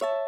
you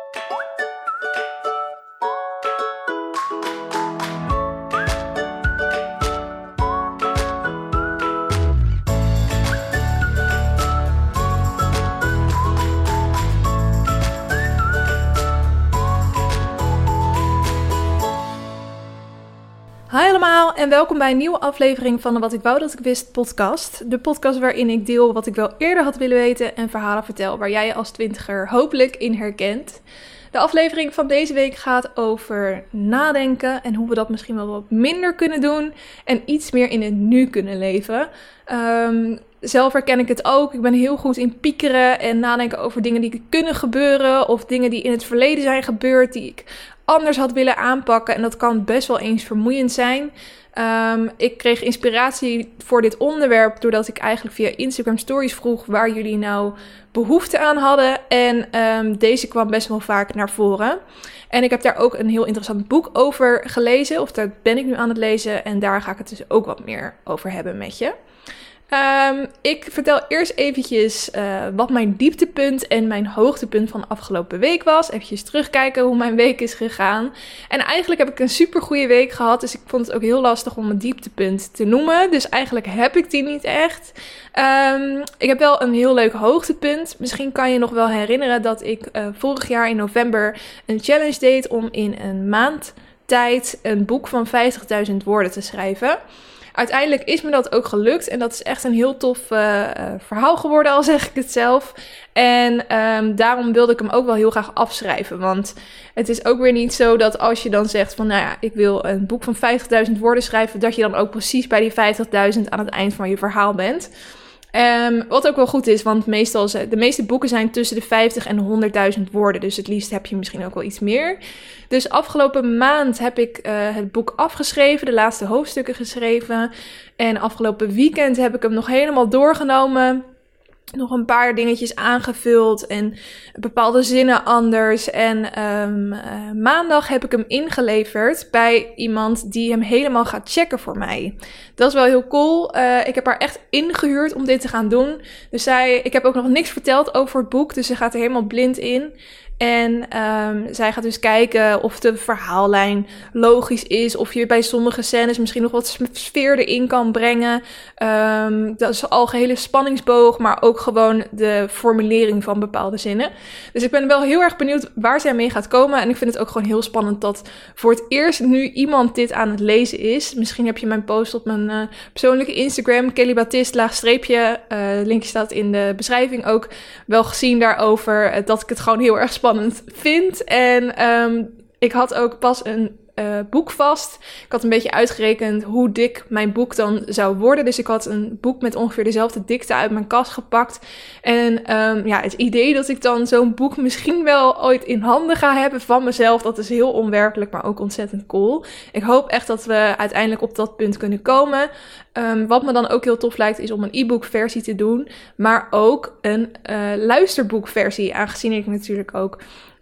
en welkom bij een nieuwe aflevering van de Wat ik wou dat ik wist podcast. De podcast waarin ik deel wat ik wel eerder had willen weten en verhalen vertel waar jij je als twintiger hopelijk in herkent. De aflevering van deze week gaat over nadenken en hoe we dat misschien wel wat minder kunnen doen en iets meer in het nu kunnen leven. Um, zelf herken ik het ook. Ik ben heel goed in piekeren en nadenken over dingen die kunnen gebeuren of dingen die in het verleden zijn gebeurd die ik anders had willen aanpakken. En dat kan best wel eens vermoeiend zijn. Um, ik kreeg inspiratie voor dit onderwerp doordat ik eigenlijk via Instagram Stories vroeg waar jullie nou behoefte aan hadden. En um, deze kwam best wel vaak naar voren. En ik heb daar ook een heel interessant boek over gelezen, of dat ben ik nu aan het lezen. En daar ga ik het dus ook wat meer over hebben met je. Um, ik vertel eerst eventjes uh, wat mijn dieptepunt en mijn hoogtepunt van afgelopen week was. Even terugkijken hoe mijn week is gegaan. En eigenlijk heb ik een super goede week gehad. Dus ik vond het ook heel lastig om een dieptepunt te noemen. Dus eigenlijk heb ik die niet echt. Um, ik heb wel een heel leuk hoogtepunt. Misschien kan je nog wel herinneren dat ik uh, vorig jaar in november een challenge deed om in een maand tijd een boek van 50.000 woorden te schrijven uiteindelijk is me dat ook gelukt. En dat is echt een heel tof uh, verhaal geworden, al zeg ik het zelf. En um, daarom wilde ik hem ook wel heel graag afschrijven. Want het is ook weer niet zo dat als je dan zegt van, nou ja, ik wil een boek van 50.000 woorden schrijven, dat je dan ook precies bij die 50.000 aan het eind van je verhaal bent. Um, wat ook wel goed is, want meestal de meeste boeken zijn tussen de 50 en 100.000 woorden. Dus het liefst heb je misschien ook wel iets meer. Dus afgelopen maand heb ik uh, het boek afgeschreven, de laatste hoofdstukken geschreven. En afgelopen weekend heb ik hem nog helemaal doorgenomen nog een paar dingetjes aangevuld en bepaalde zinnen anders. En um, maandag heb ik hem ingeleverd bij iemand die hem helemaal gaat checken voor mij. Dat is wel heel cool. Uh, ik heb haar echt ingehuurd om dit te gaan doen. Dus zij, ik heb ook nog niks verteld over het boek, dus ze gaat er helemaal blind in. En um, zij gaat dus kijken of de verhaallijn logisch is. Of je bij sommige scènes misschien nog wat sfeer erin kan brengen. Um, dat is al gehele spanningsboog, maar ook gewoon de formulering van bepaalde zinnen. Dus ik ben wel heel erg benieuwd waar zij mee gaat komen. En ik vind het ook gewoon heel spannend dat voor het eerst nu iemand dit aan het lezen is. Misschien heb je mijn post op mijn uh, persoonlijke Instagram, Kelly Baptist, laagstreepje. Uh, linkje staat in de beschrijving ook wel gezien daarover. Uh, dat ik het gewoon heel erg spannend vind. En um, ik had ook pas een uh, boek vast. Ik had een beetje uitgerekend hoe dik mijn boek dan zou worden. Dus ik had een boek met ongeveer dezelfde dikte uit mijn kast gepakt. En um, ja, het idee dat ik dan zo'n boek misschien wel ooit in handen ga hebben van mezelf, dat is heel onwerkelijk, maar ook ontzettend cool. Ik hoop echt dat we uiteindelijk op dat punt kunnen komen. Um, wat me dan ook heel tof lijkt, is om een e-book versie te doen, maar ook een uh, luisterboekversie, aangezien ik natuurlijk ook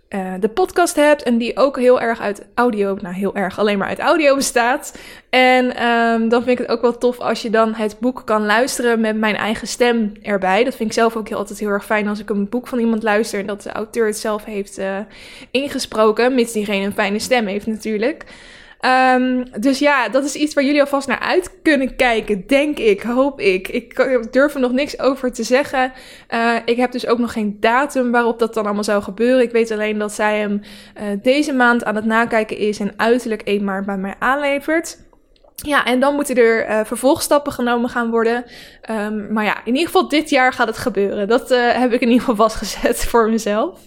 uh, de podcast hebt en die ook heel erg uit audio, nou heel erg alleen maar uit audio bestaat. En um, dan vind ik het ook wel tof als je dan het boek kan luisteren met mijn eigen stem erbij. Dat vind ik zelf ook heel, altijd heel erg fijn als ik een boek van iemand luister en dat de auteur het zelf heeft uh, ingesproken, mits diegene een fijne stem heeft natuurlijk. Um, dus ja, dat is iets waar jullie alvast naar uit kunnen kijken, denk ik, hoop ik. Ik durf er nog niks over te zeggen. Uh, ik heb dus ook nog geen datum waarop dat dan allemaal zou gebeuren. Ik weet alleen dat zij hem uh, deze maand aan het nakijken is en uiterlijk 1 maart bij mij aanlevert. Ja, en dan moeten er uh, vervolgstappen genomen gaan worden. Um, maar ja, in ieder geval dit jaar gaat het gebeuren. Dat heb ik in ieder geval vastgezet voor mezelf.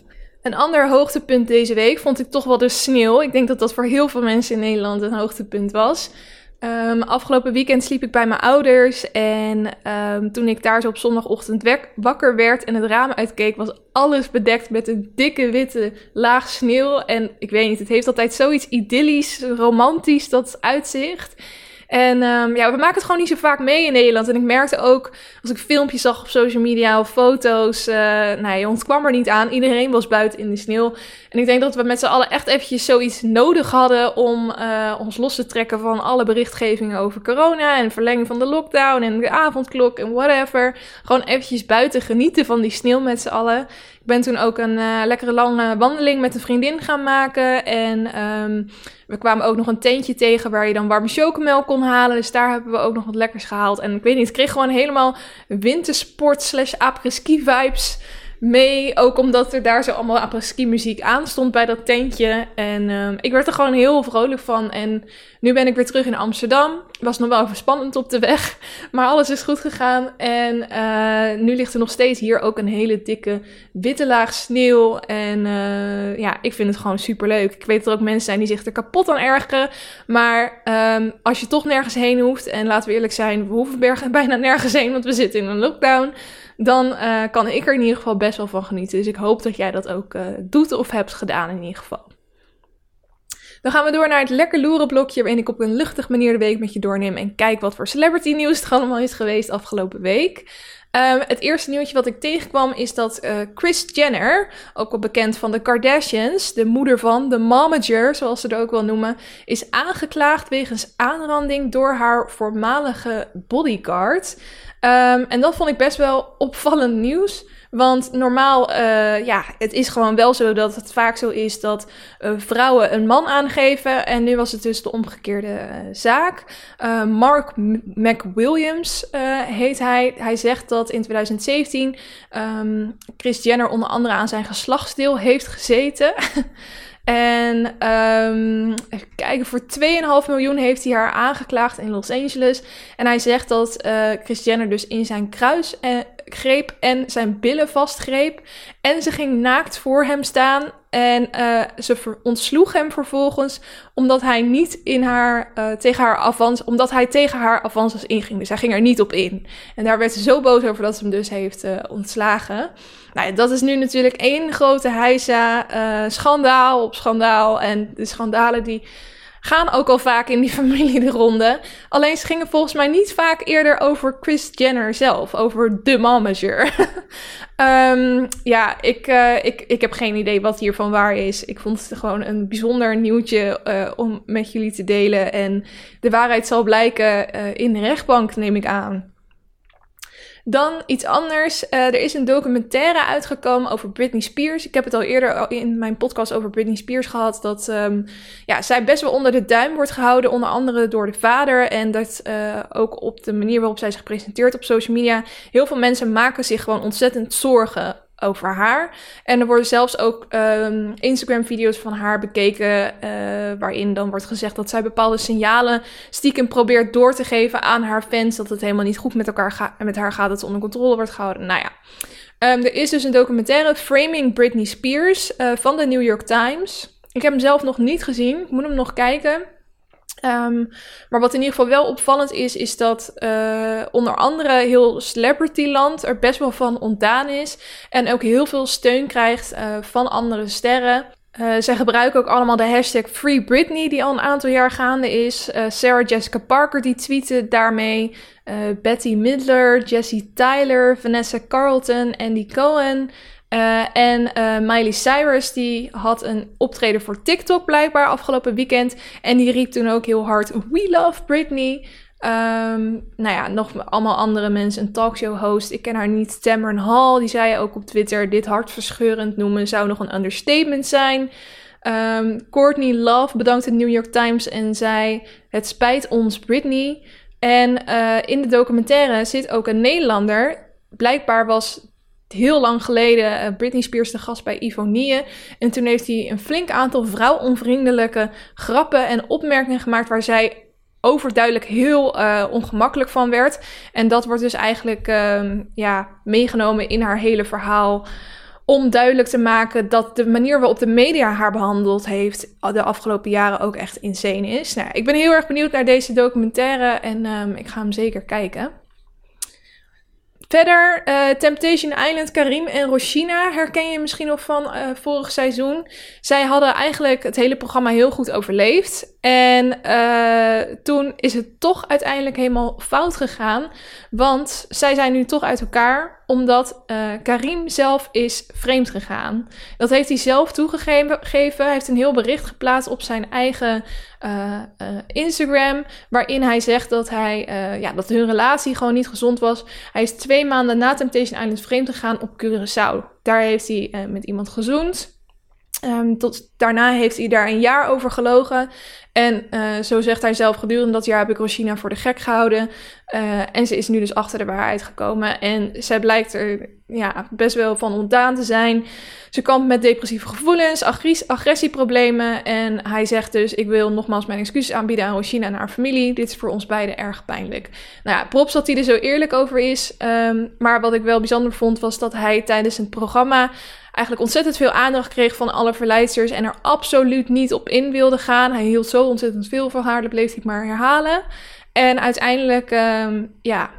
Een ander hoogtepunt deze week vond ik toch wel de sneeuw. Ik denk dat dat voor heel veel mensen in Nederland een hoogtepunt was. Um, afgelopen weekend sliep ik bij mijn ouders. En um, toen ik daar zo op zondagochtend wakker werd en het raam uitkeek, was alles bedekt met een dikke witte laag sneeuw. En ik weet niet, het heeft altijd zoiets idyllisch, romantisch, dat uitzicht. En um, ja, we maken het gewoon niet zo vaak mee in Nederland. En ik merkte ook, als ik filmpjes zag op social media of foto's, uh, nou, je ontkwam er niet aan. Iedereen was buiten in de sneeuw. En ik denk dat we met z'n allen echt eventjes zoiets nodig hadden om uh, ons los te trekken van alle berichtgevingen over corona en verlenging van de lockdown en de avondklok en whatever. Gewoon eventjes buiten genieten van die sneeuw met z'n allen. Ik ben toen ook een uh, lekkere lange wandeling met een vriendin gaan maken. En um, we kwamen ook nog een tentje tegen waar je dan warme chocomel kon halen. Dus daar hebben we ook nog wat lekkers gehaald. En ik weet niet, ik kreeg gewoon helemaal wintersport slash apres-ski vibes mee. Ook omdat er daar zo allemaal apres-ski muziek aan stond bij dat tentje. En um, ik werd er gewoon heel vrolijk van. En nu ben ik weer terug in Amsterdam. Was nog wel even spannend op de weg. Maar alles is goed gegaan. En uh, nu ligt er nog steeds hier ook een hele dikke witte laag sneeuw. En uh, ja, ik vind het gewoon super leuk. Ik weet dat er ook mensen zijn die zich er kapot aan ergeren. Maar um, als je toch nergens heen hoeft. En laten we eerlijk zijn, we hoeven bijna nergens heen. Want we zitten in een lockdown dan uh, kan ik er in ieder geval best wel van genieten. Dus ik hoop dat jij dat ook uh, doet of hebt gedaan in ieder geval. Dan gaan we door naar het lekker loeren blokje, waarin ik op een luchtige manier de week met je doorneem en kijk wat voor celebrity nieuws er allemaal is geweest afgelopen week. Um, het eerste nieuwtje wat ik tegenkwam is dat uh, Kris Jenner, ook wel bekend van de Kardashians, de moeder van de momager, zoals ze het ook wel noemen, is aangeklaagd wegens aanranding door haar voormalige bodyguard. Um, en dat vond ik best wel opvallend nieuws. Want normaal, uh, ja, het is gewoon wel zo dat het vaak zo is dat uh, vrouwen een man aangeven. En nu was het dus de omgekeerde uh, zaak. Mark McWilliams heet hij. Hij zegt dat in 2017 um, ehm, Chris Jenner onder andere aan zijn geslachtsdeel heeft gezeten. En um, even kijken, voor 2,5 miljoen heeft hij haar aangeklaagd in Los Angeles. En hij zegt dat uh, Chris Jenner dus in zijn kruis greep en zijn billen vastgreep. En ze ging naakt voor hem staan. En uh, ze ontsloeg hem vervolgens omdat hij niet in haar, uh, tegen haar avans, omdat hij tegen haar avances inging. Dus hij ging er niet op in. En daar werd ze zo boos over dat ze hem dus heeft uh, ontslagen. Nou, dat is nu natuurlijk één grote heisa, schandaal op schandaal. En de schandalen die gaan ook al vaak in die familie de ronde. Alleen ze gingen volgens mij niet vaak eerder over Chris Jenner zelf, over de momager. um, ja, ik, uh, ik, ik heb geen idee wat hiervan waar is. Ik vond het gewoon een bijzonder nieuwtje uh, om met jullie te delen. En de waarheid zal blijken uh, in de rechtbank, neem ik aan. Dan iets anders. Uh, er is een documentaire uitgekomen over Britney Spears. Ik heb het al eerder in mijn podcast over Britney Spears gehad. Dat um, ja, zij best wel onder de duim wordt gehouden. Onder andere door de vader. En dat uh, ook op de manier waarop zij zich presenteert op social media. Heel veel mensen maken zich gewoon ontzettend zorgen over haar. En er worden zelfs ook um, Instagram-video's van haar bekeken, uh, waarin dan wordt gezegd dat zij bepaalde signalen stiekem probeert door te geven aan haar fans, dat het helemaal niet goed met elkaar gaat, met haar gaat, dat ze onder controle wordt gehouden. Nou ja, um, er is dus een documentaire, Framing Britney Spears, uh, van de New York Times. Ik heb hem zelf nog niet gezien, ik moet hem nog kijken. Um, maar wat in ieder geval wel opvallend is, is dat uh, onder andere heel Celebrityland er best wel van ontdaan is. En ook heel veel steun krijgt uh, van andere sterren. Uh, zij gebruiken ook allemaal de hashtag Free Britney, die al een aantal jaar gaande is. Sarah Jessica Parker, die tweette daarmee. Betty Midler, Jessie Tyler, Vanessa Carlton, Andy Cohen. Uh, en uh, Miley Cyrus die had een optreden voor TikTok blijkbaar afgelopen weekend. En die riep toen ook heel hard: We love Britney. Um, nou ja, nog allemaal andere mensen. Een talkshow host. Ik ken haar niet. Tamron Hall. Die zei ook op Twitter: Dit hartverscheurend noemen zou nog een understatement zijn. Um, Courtney Love bedankt de New York Times en zei: Het spijt ons, Britney. En uh, in de documentaire zit ook een Nederlander. Blijkbaar was heel lang geleden uh, Britney Spears de gast bij Ivonie. En toen heeft hij een flink aantal vrouwonvriendelijke grappen en opmerkingen gemaakt waar zij overduidelijk heel uh, ongemakkelijk van werd. En dat wordt dus eigenlijk uh, ja, meegenomen in haar hele verhaal. Om duidelijk te maken dat de manier waarop de media haar behandeld heeft de afgelopen jaren ook echt insane is. Nou, ik ben heel erg benieuwd naar deze documentaire en um, ik ga hem zeker kijken. Verder, uh, Temptation Island, Karim en Roshina herken je misschien nog van uh, vorig seizoen. Zij hadden eigenlijk het hele programma heel goed overleefd. En uh, toen is het toch uiteindelijk helemaal fout gegaan. Want zij zijn nu toch uit elkaar. Omdat uh, Karim zelf is vreemd gegaan. Dat heeft hij zelf toegegeven. Hij heeft een heel bericht geplaatst op zijn eigen uh, Instagram. Waarin hij zegt dat, hij, ja, dat hun relatie gewoon niet gezond was. Hij is twee maanden na Temptation Island vreemd gegaan op Curaçao. Daar heeft hij met iemand gezoend. Um, tot, daarna heeft hij daar een jaar over gelogen. En uh, zo zegt hij zelf, gedurende dat jaar heb ik Rosina voor de gek gehouden. Uh, en ze is nu dus achter de waarheid gekomen. En zij blijkt er ja, best wel van ontdaan te zijn. Ze kampt met depressieve gevoelens, agressieproblemen. En hij zegt dus, ik wil nogmaals mijn excuses aanbieden aan Rosina en haar familie. Dit is voor ons beiden erg pijnlijk. Nou ja, props dat hij er zo eerlijk over is. Um, maar wat ik wel bijzonder vond, was dat hij tijdens het programma eigenlijk ontzettend veel aandacht kreeg van alle verleidsters en er absoluut niet op in wilde gaan. Hij hield zo ontzettend veel van haar, dat bleef hij maar herhalen. En uiteindelijk, um, ja,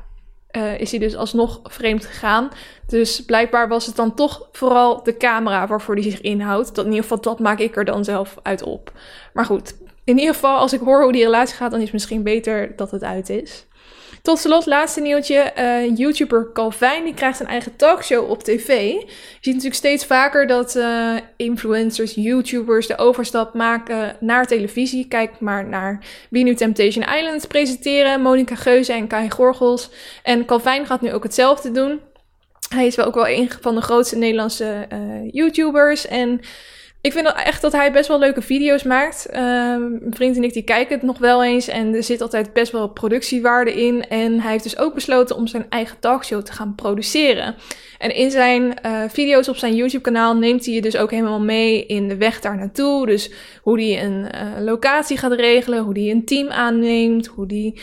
uh, is hij dus alsnog vreemd gegaan. Dus blijkbaar was het dan toch vooral de camera waarvoor hij zich inhoudt. In ieder geval, dat maak ik er dan zelf uit op. Maar goed, in ieder geval, als ik hoor hoe die relatie gaat, dan is het misschien beter dat het uit is. Tot slot, laatste nieuwtje. Uh, YouTuber Calvin, die krijgt een eigen talkshow op tv. Je ziet natuurlijk steeds vaker dat uh, influencers, YouTubers de overstap maken naar televisie. Kijk maar naar wie nu Temptation Island presenteren. Monica Geuze en Kai Gorgels. En Calvin gaat nu ook hetzelfde doen. Hij is wel ook wel een van de grootste Nederlandse uh, YouTubers. En ik vind echt dat hij best wel leuke video's maakt. Uh, mijn vriend en ik die kijken het nog wel eens. En er zit altijd best wel productiewaarde in. En hij heeft dus ook besloten om zijn eigen talkshow te gaan produceren. En in zijn uh, video's op zijn YouTube-kanaal neemt hij je dus ook helemaal mee in de weg daar naartoe. Dus hoe hij een uh, locatie gaat regelen, hoe hij een team aanneemt, hoe hij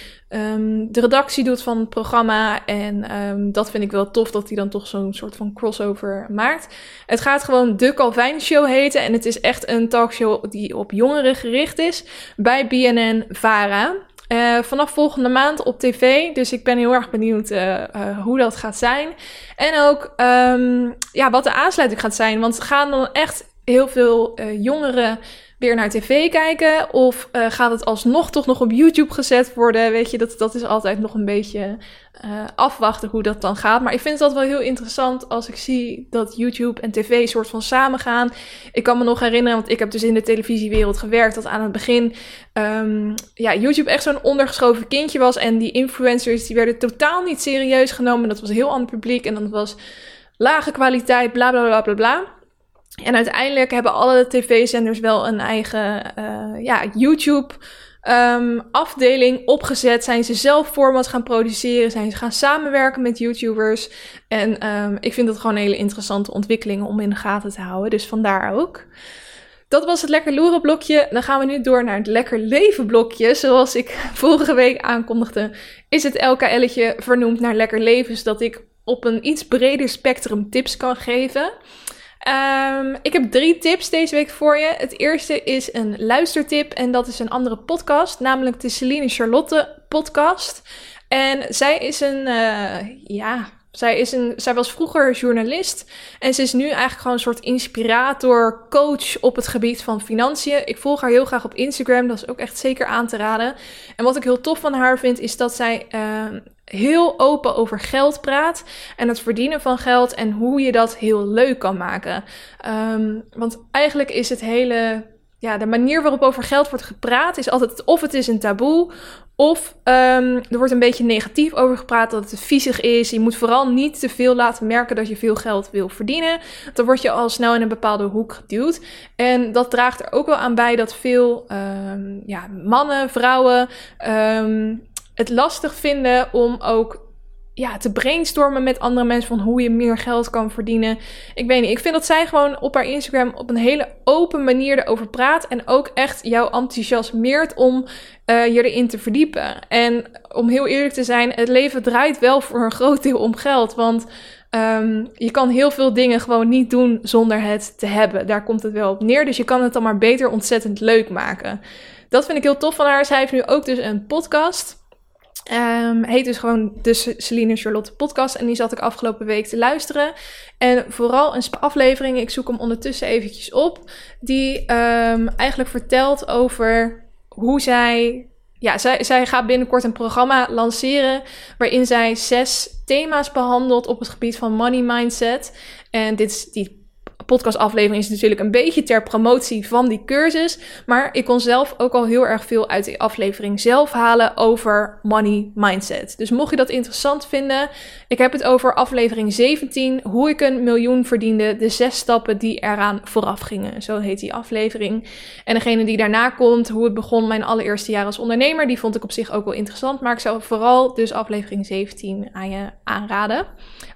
um, de redactie doet van het programma. En um, dat vind ik wel tof dat hij dan toch zo'n soort van crossover maakt. Het gaat gewoon De Calvin Show heten. En het is echt een talkshow die op jongeren gericht is bij BNN Vara. Uh, vanaf volgende maand op tv. Dus ik ben heel erg benieuwd uh, uh, hoe dat gaat zijn. En ook um, ja, wat de aansluiting gaat zijn. Want gaan dan echt heel veel jongeren weer naar tv kijken? Of uh, gaat het alsnog toch nog op YouTube gezet worden? Weet je, dat, dat is altijd nog een beetje uh, afwachten hoe dat dan gaat. Maar ik vind altijd wel heel interessant als ik zie dat YouTube en tv soort van samengaan. Ik kan me nog herinneren, want ik heb dus in de televisiewereld gewerkt, dat aan het begin um, ja, YouTube echt zo'n ondergeschoven kindje was. En die influencers die werden totaal niet serieus genomen. Dat was heel ander publiek en dan was lage kwaliteit, bla bla bla bla bla. En uiteindelijk hebben alle tv-zenders wel een eigen uh, ja, YouTube um, afdeling opgezet. Zijn ze zelf formats gaan produceren? Zijn ze gaan samenwerken met YouTubers? En um, ik vind dat gewoon een hele interessante ontwikkelingen om in de gaten te houden. Dus vandaar ook. Dat was het lekker loeren blokje. Dan gaan we nu door naar het lekker leven blokje. Zoals ik vorige week aankondigde, is het LKL'tje vernoemd naar lekker leven. Zodat ik op een iets breder spectrum tips kan geven. Um, ik heb drie tips deze week voor je. Het eerste is een luistertip en dat is een andere podcast, namelijk de Celine Charlotte podcast. En zij is een, uh, ja, zij, is een, zij was vroeger journalist en ze is nu eigenlijk gewoon een soort inspirator, coach op het gebied van financiën. Ik volg haar heel graag op Instagram, dat is ook echt zeker aan te raden. En wat ik heel tof van haar vind, is dat zij uh, heel open over geld praat en het verdienen van geld en hoe je dat heel leuk kan maken. Um, want eigenlijk is het hele ja, de manier waarop over geld wordt gepraat is altijd of het is een taboe of um, er wordt een beetje negatief over gepraat dat het viezig is. Je moet vooral niet te veel laten merken dat je veel geld wil verdienen. Dan word je al snel in een bepaalde hoek geduwd. En dat draagt er ook wel aan bij dat veel um, ja, mannen, vrouwen um, het lastig vinden om ook ja, te brainstormen met andere mensen van hoe je meer geld kan verdienen. Ik weet niet, ik vind dat zij gewoon op haar Instagram op een hele open manier erover praat en ook echt jou enthousiasmeert om uh, je erin te verdiepen. En om heel eerlijk te zijn, het leven draait wel voor een groot deel om geld, want um, je kan heel veel dingen gewoon niet doen zonder het te hebben. Daar komt het wel op neer, dus je kan het dan maar beter ontzettend leuk maken. Dat vind ik heel tof van haar. Zij heeft nu ook dus een podcast. Um, heet dus gewoon de Celine Charlotte podcast. En die zat ik afgelopen week te luisteren. En vooral een aflevering, ik zoek hem ondertussen eventjes op. Die um, eigenlijk vertelt over hoe zij ja, zij, zij gaat binnenkort een programma lanceren waarin zij zes thema's behandelt op het gebied van money mindset. En dit is die podcastaflevering is natuurlijk een beetje ter promotie van die cursus. Maar ik kon zelf ook al heel erg veel uit die aflevering zelf halen over money mindset. Dus mocht je dat interessant vinden, ik heb het over aflevering 17, hoe ik een miljoen verdiende, de zes stappen die eraan vooraf gingen. Zo heet die aflevering. En degene die daarna komt, hoe het begon mijn allereerste jaar als ondernemer, die vond ik op zich ook wel interessant. Maar ik zou vooral dus aflevering 17 aan je aanraden.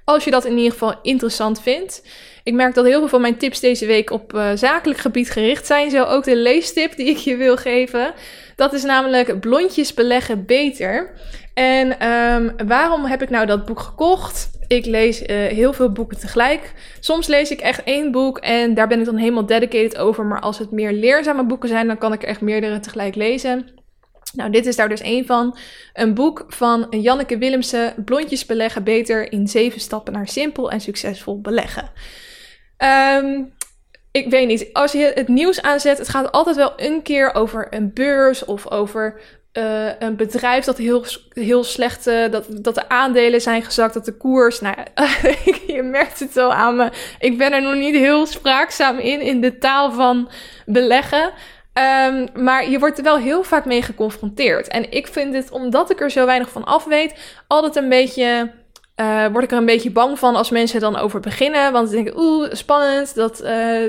Als je dat in ieder geval interessant vindt. Ik merk dat heel veel van mijn tips deze week op uh, zakelijk gebied gericht zijn. Zo ook de leestip die ik je wil geven. Dat is namelijk blondjes beleggen beter. En um, waarom heb ik nou dat boek gekocht? Ik lees uh, heel veel boeken tegelijk. Soms lees ik echt één boek en daar ben ik dan helemaal dedicated over. Maar als het meer leerzame boeken zijn, dan kan ik er echt meerdere tegelijk lezen. Nou, dit is daar dus één van. Een boek van Janneke Willemsen, Blondjes beleggen beter in zeven stappen naar simpel en succesvol beleggen. Um, ik weet niet, als je het nieuws aanzet, het gaat altijd wel een keer over een beurs of over uh, een bedrijf dat heel, heel slecht, uh, dat, dat de aandelen zijn gezakt, dat de koers, nou je merkt het wel aan me. Ik ben er nog niet heel spraakzaam in, in de taal van beleggen. Um, maar je wordt er wel heel vaak mee geconfronteerd. En ik vind het, omdat ik er zo weinig van af weet, altijd een beetje. Uh, word ik er een beetje bang van als mensen dan over beginnen. Want dan denk oeh, spannend. Dat, uh,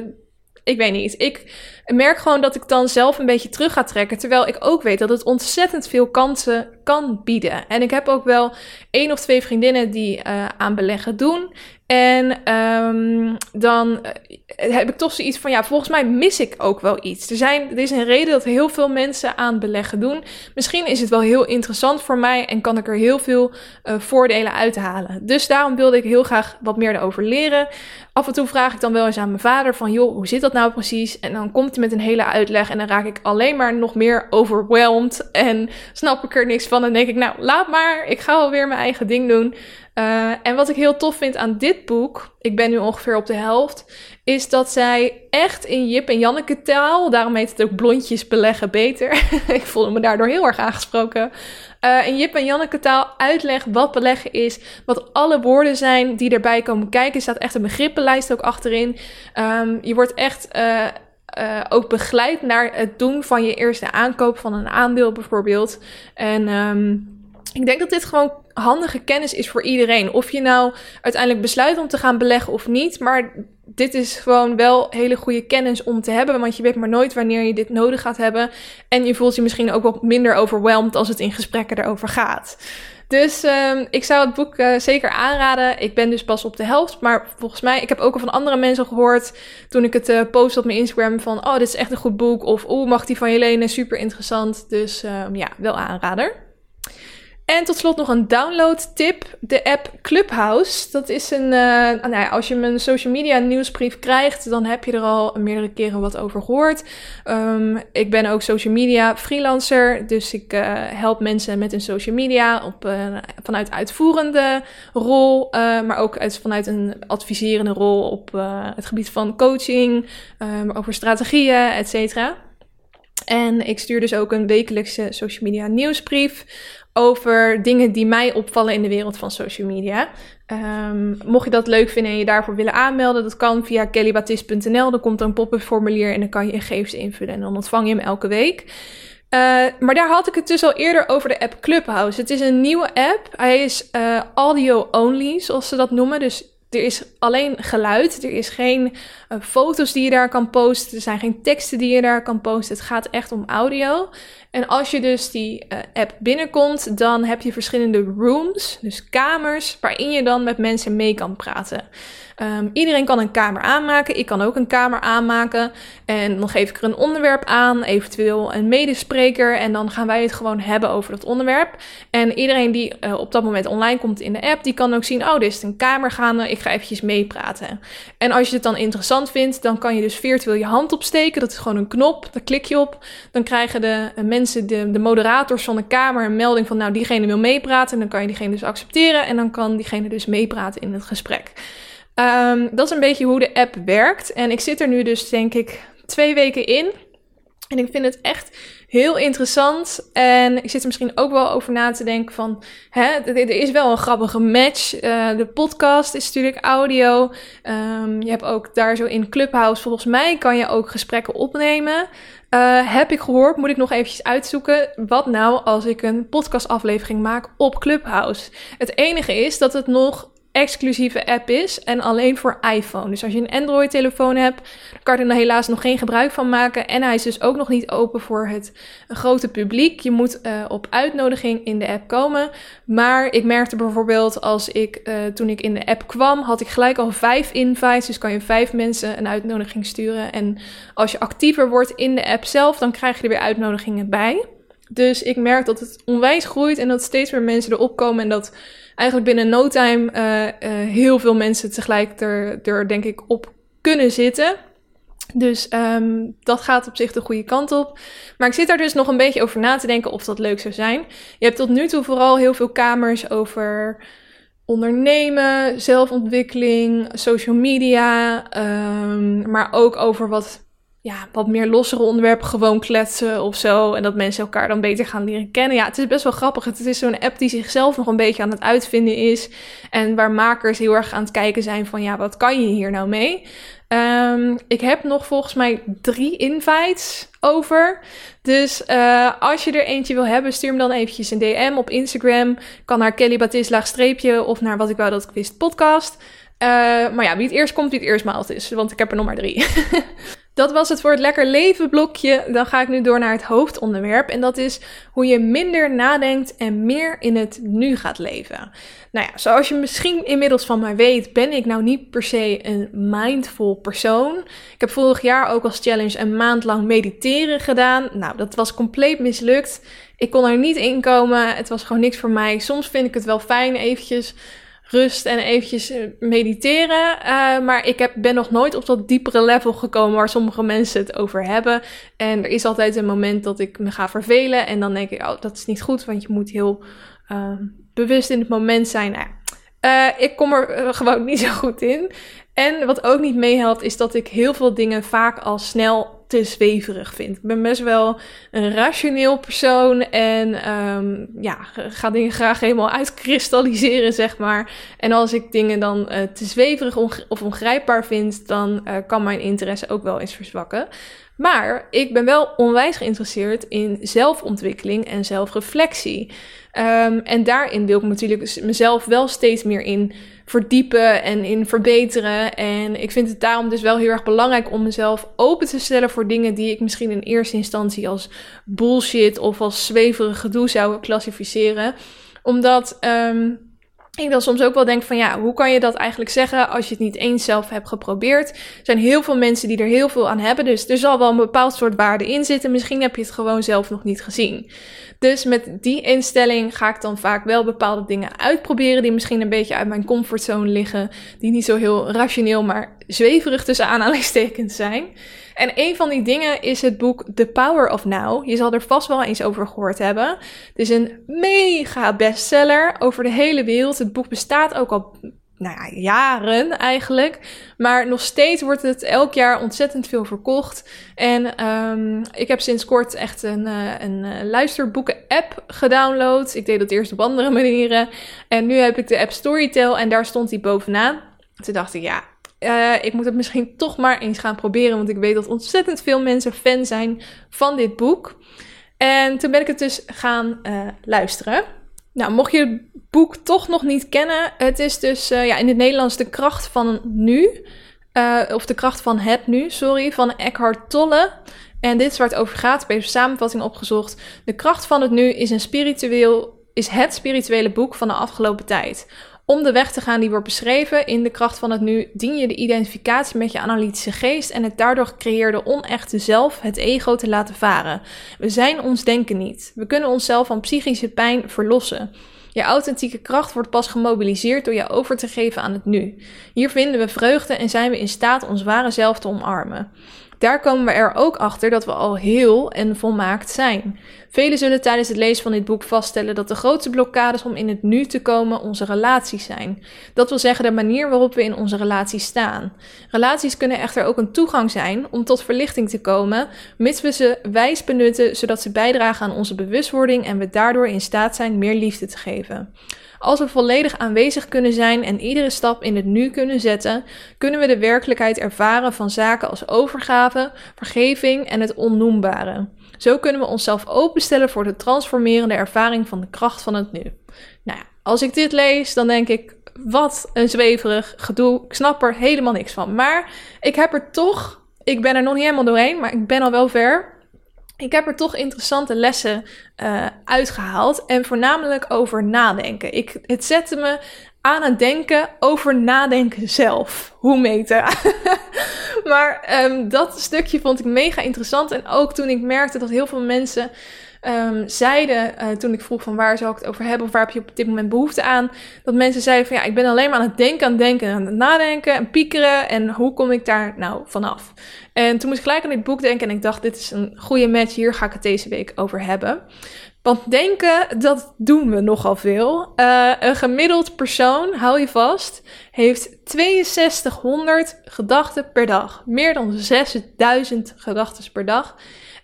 ik weet niet. Ik merk gewoon dat ik dan zelf een beetje terug ga trekken. Terwijl ik ook weet dat het ontzettend veel kansen kan bieden. En ik heb ook wel één of twee vriendinnen die uh, aan beleggen doen. En um, dan eh, heb ik toch zoiets van, ja, volgens mij mis ik ook wel iets. Er, zijn, er is een reden dat heel veel mensen aan beleggen doen. Misschien is het wel heel interessant voor mij en kan ik er heel veel uh, voordelen uithalen. Dus daarom wilde ik heel graag wat meer erover leren. Af en toe vraag ik dan wel eens aan mijn vader van, joh, hoe zit dat nou precies? En dan komt hij met een hele uitleg en dan raak ik alleen maar nog meer overwhelmed en snap ik er niks van. En denk ik, nou, laat maar, ik ga alweer mijn eigen ding doen. Uh, en wat ik heel tof vind aan dit boek, ik ben nu ongeveer op de helft, is dat zij echt in Jip en Janneke taal, daarom heet het ook blondjes beleggen beter. ik voelde me daardoor heel erg aangesproken. Uh, in Jip en Janneke taal uitlegt wat beleggen is, wat alle woorden zijn die erbij komen kijken. Er staat echt een begrippenlijst ook achterin. Um, je wordt echt uh, uh, ook begeleid naar het doen van je eerste aankoop van een aandeel bijvoorbeeld. En um, ik denk dat dit gewoon handige kennis is voor iedereen. Of je nou uiteindelijk besluit om te gaan beleggen of niet. Maar dit is gewoon wel hele goede kennis om te hebben. Want je weet maar nooit wanneer je dit nodig gaat hebben. En je voelt je misschien ook wat minder overweldigd als het in gesprekken erover gaat. Dus um, ik zou het boek uh, zeker aanraden. Ik ben dus pas op de helft. Maar volgens mij, ik heb ook al van andere mensen gehoord. toen ik het uh, post op mijn Instagram. van: Oh, dit is echt een goed boek. Of Oh, mag die van je lenen? Super interessant. Dus um, ja, wel aanrader. En tot slot nog een download tip. De app Clubhouse. Dat is een. Uh, nou ja, als je mijn social media nieuwsbrief krijgt, dan heb je er al meerdere keren wat over gehoord. Um, ik ben ook social media freelancer. Dus ik uh, help mensen met hun social media op, uh, vanuit uitvoerende rol. maar ook uit, vanuit een adviserende rol op het gebied van coaching, over strategieën, et cetera. En ik stuur dus ook een wekelijkse social media nieuwsbrief over dingen die mij opvallen in de wereld van social media. Um, mocht je dat leuk vinden en je daarvoor willen aanmelden, dat kan via kellybatist.nl. Dan komt er een pop-up formulier en dan kan je je gegevens invullen en dan ontvang je hem elke week. Uh, maar daar had ik het dus al eerder over de app Clubhouse. Het is een nieuwe app. Hij is uh, audio only, zoals ze dat noemen. Dus er is alleen geluid. Er is geen uh, foto's die je daar kan posten. Er zijn geen teksten die je daar kan posten. Het gaat echt om audio. En als je dus die uh, app binnenkomt, dan heb je verschillende rooms, dus kamers, waarin je dan met mensen mee kan praten. Um, iedereen kan een kamer aanmaken. Ik kan ook een kamer aanmaken. En dan geef ik er een onderwerp aan, eventueel een medespreker. En dan gaan wij het gewoon hebben over dat onderwerp. En iedereen die uh, op dat moment online komt in de app, die kan ook zien: oh, dit is een kamer gaande. Ik ga eventjes meepraten. En als je het dan interessant vindt, dan kan je dus virtueel je hand opsteken. Dat is gewoon een knop. Daar klik je op. Dan krijgen de uh, mensen, de, de moderators van de kamer, een melding van: nou, diegene wil meepraten. En dan kan je diegene dus accepteren. En dan kan diegene dus meepraten in het gesprek. Um, dat is een beetje hoe de app werkt. En ik zit er nu dus, denk ik, twee weken in. En ik vind het echt heel interessant. En ik zit er misschien ook wel over na te denken van... Hè, er is wel een grappige match. Uh, de podcast is natuurlijk audio. Um, je hebt ook daar zo in Clubhouse... volgens mij kan je ook gesprekken opnemen. Uh, heb ik gehoord, moet ik nog eventjes uitzoeken. Wat nou als ik een podcastaflevering maak op Clubhouse? Het enige is dat het nog exclusieve app is en alleen voor iPhone. Dus als je een Android-telefoon hebt, kan je er helaas nog geen gebruik van maken. En hij is dus ook nog niet open voor het grote publiek. Je moet uh, op uitnodiging in de app komen. Maar ik merkte bijvoorbeeld als ik, uh, toen ik in de app kwam, had ik gelijk al vijf invites. Dus kan je vijf mensen een uitnodiging sturen. En als je actiever wordt in de app zelf, dan krijg je er weer uitnodigingen bij. Dus ik merk dat het onwijs groeit en dat steeds meer mensen erop komen en dat eigenlijk binnen no time uh, uh, heel veel mensen tegelijk er, er denk ik op kunnen zitten. Dus um, dat gaat op zich de goede kant op. Maar ik zit daar dus nog een beetje over na te denken of dat leuk zou zijn. Je hebt tot nu toe vooral heel veel kamers over ondernemen, zelfontwikkeling, social media, um, maar ook over wat ja, wat meer lossere onderwerpen gewoon kletsen of zo. En dat mensen elkaar dan beter gaan leren kennen. Ja, het is best wel grappig. Het is zo'n app die zichzelf nog een beetje aan het uitvinden is. En waar makers heel erg aan het kijken zijn van ja, wat kan je hier nou mee? Um, ik heb nog volgens mij drie invites over. Dus uh, als je er eentje wil hebben, stuur me dan eventjes een DM op Instagram. Kan naar Kelly streepje of naar Wat ik wou dat ik wist podcast. Uh, maar ja, wie het eerst komt, wie het eerst maalt is. Want ik heb er nog maar drie. Dat was het voor het lekker leven blokje. Dan ga ik nu door naar het hoofdonderwerp. En dat is hoe je minder nadenkt en meer in het nu gaat leven. Nou ja, zoals je misschien inmiddels van mij weet, ben ik nou niet per se een mindful persoon. Ik heb vorig jaar ook als challenge een maand lang mediteren gedaan. Nou, dat was compleet mislukt. Ik kon er niet in komen. Het was gewoon niks voor mij. Soms vind ik het wel fijn eventjes rust en eventjes eh, mediteren. Uh, maar ik heb, ben nog nooit op dat diepere level gekomen waar sommige mensen het over hebben. En er is altijd een moment dat ik me ga vervelen. En dan denk ik, oh, dat is niet goed, want je moet heel uh, bewust in het moment zijn. Nou, uh, ik kom er gewoon niet zo goed in. En wat ook niet meehelpt, is dat ik heel veel dingen vaak al snel te zweverig vind. Ik ben best wel een rationeel persoon en um, ja, ga dingen graag helemaal uitkristalliseren, zeg maar. En als ik dingen dan uh, te zweverig of ongrijpbaar vind, dan uh, kan mijn interesse ook wel eens verzwakken. Maar ik ben wel onwijs geïnteresseerd in zelfontwikkeling en zelfreflectie. Um, en daarin wil ik natuurlijk mezelf wel steeds meer in verdiepen en in verbeteren. En ik vind het daarom dus wel heel erg belangrijk om mezelf open te stellen voor dingen die ik misschien in eerste instantie als bullshit of als zweverig gedoe zou klassificeren. Omdat um, ik dan soms ook wel denk van ja, hoe kan je dat eigenlijk zeggen als je het niet eens zelf hebt geprobeerd? Er zijn heel veel mensen die er heel veel aan hebben, dus er zal wel een bepaald soort waarde in zitten. Misschien heb je het gewoon zelf nog niet gezien. Dus met die instelling ga ik dan vaak wel bepaalde dingen uitproberen die misschien een beetje uit mijn comfortzone liggen, die niet zo heel rationeel, maar zweverig tussen aanhalingstekens zijn. En een van die dingen is het boek The Power of Now. Je zal er vast wel eens over gehoord hebben. Het is een mega bestseller over de hele wereld. Het boek bestaat ook al nou ja, jaren eigenlijk. Maar nog steeds wordt het elk jaar ontzettend veel verkocht. En um, ik heb sinds kort echt een, uh, een uh, luisterboeken-app gedownload. Ik deed dat eerst op andere manieren. En nu heb ik de app Storytel en daar stond die bovenaan. Toen dacht ik, ja, uh, ik moet het misschien toch maar eens gaan proberen, want ik weet dat ontzettend veel mensen fan zijn van dit boek. En toen ben ik het dus gaan uh, luisteren. Nou, mocht je het boek toch nog niet kennen, het is dus uh, ja, in het Nederlands De kracht van nu. of De kracht van het nu, sorry, van Eckhart Tolle. En dit is waar het over gaat. Heb even samenvatting opgezocht. De kracht van het nu is, een spiritueel, is het spirituele boek van de afgelopen tijd. Om de weg te gaan die wordt beschreven in de kracht van het nu, dien je de identificatie met je analytische geest en het daardoor gecreëerde onechte zelf, het ego, te laten varen. We zijn ons denken niet. We kunnen onszelf van psychische pijn verlossen. Je authentieke kracht wordt pas gemobiliseerd door je over te geven aan het nu. Hier vinden we vreugde en zijn we in staat ons ware zelf te omarmen. Daar komen we er ook achter dat we al heel en volmaakt zijn. Velen zullen tijdens het lezen van dit boek vaststellen dat de grootste blokkades om in het nu te komen onze relaties zijn. Dat wil zeggen de manier waarop we in onze relaties staan. Relaties kunnen echter ook een toegang zijn om tot verlichting te komen, mits we ze wijs benutten zodat ze bijdragen aan onze bewustwording en we daardoor in staat zijn meer liefde te geven. Als we volledig aanwezig kunnen zijn en iedere stap in het nu kunnen zetten, kunnen we de werkelijkheid ervaren van zaken als overgave, vergeving en het onnoembare. Zo kunnen we onszelf openstellen voor de transformerende ervaring van de kracht van het nu. Nou ja, als ik dit lees, dan denk ik, wat een zweverig gedoe. Ik snap er helemaal niks van. Maar ik heb er toch, ik ben er nog niet helemaal doorheen, maar ik ben al wel ver. Ik heb er toch interessante lessen uh, uitgehaald. En voornamelijk over nadenken. Ik, het zette me aan het denken over nadenken zelf. Hoe meta. maar um, dat stukje vond ik mega interessant. En ook toen ik merkte dat heel veel mensen um, zeiden, uh, toen ik vroeg van waar zou ik het over hebben of waar heb je op dit moment behoefte aan, dat mensen zeiden van ja, ik ben alleen maar aan het denken, aan het denken, aan het nadenken en piekeren en hoe kom ik daar nou vanaf? En toen moest ik gelijk aan dit boek denken en ik dacht, dit is een goede match, hier ga ik het deze week over hebben. Want denken, dat doen we nogal veel. Uh, een gemiddeld persoon, hou je vast, heeft 6200 gedachten per dag. Meer dan 6000 gedachten per dag.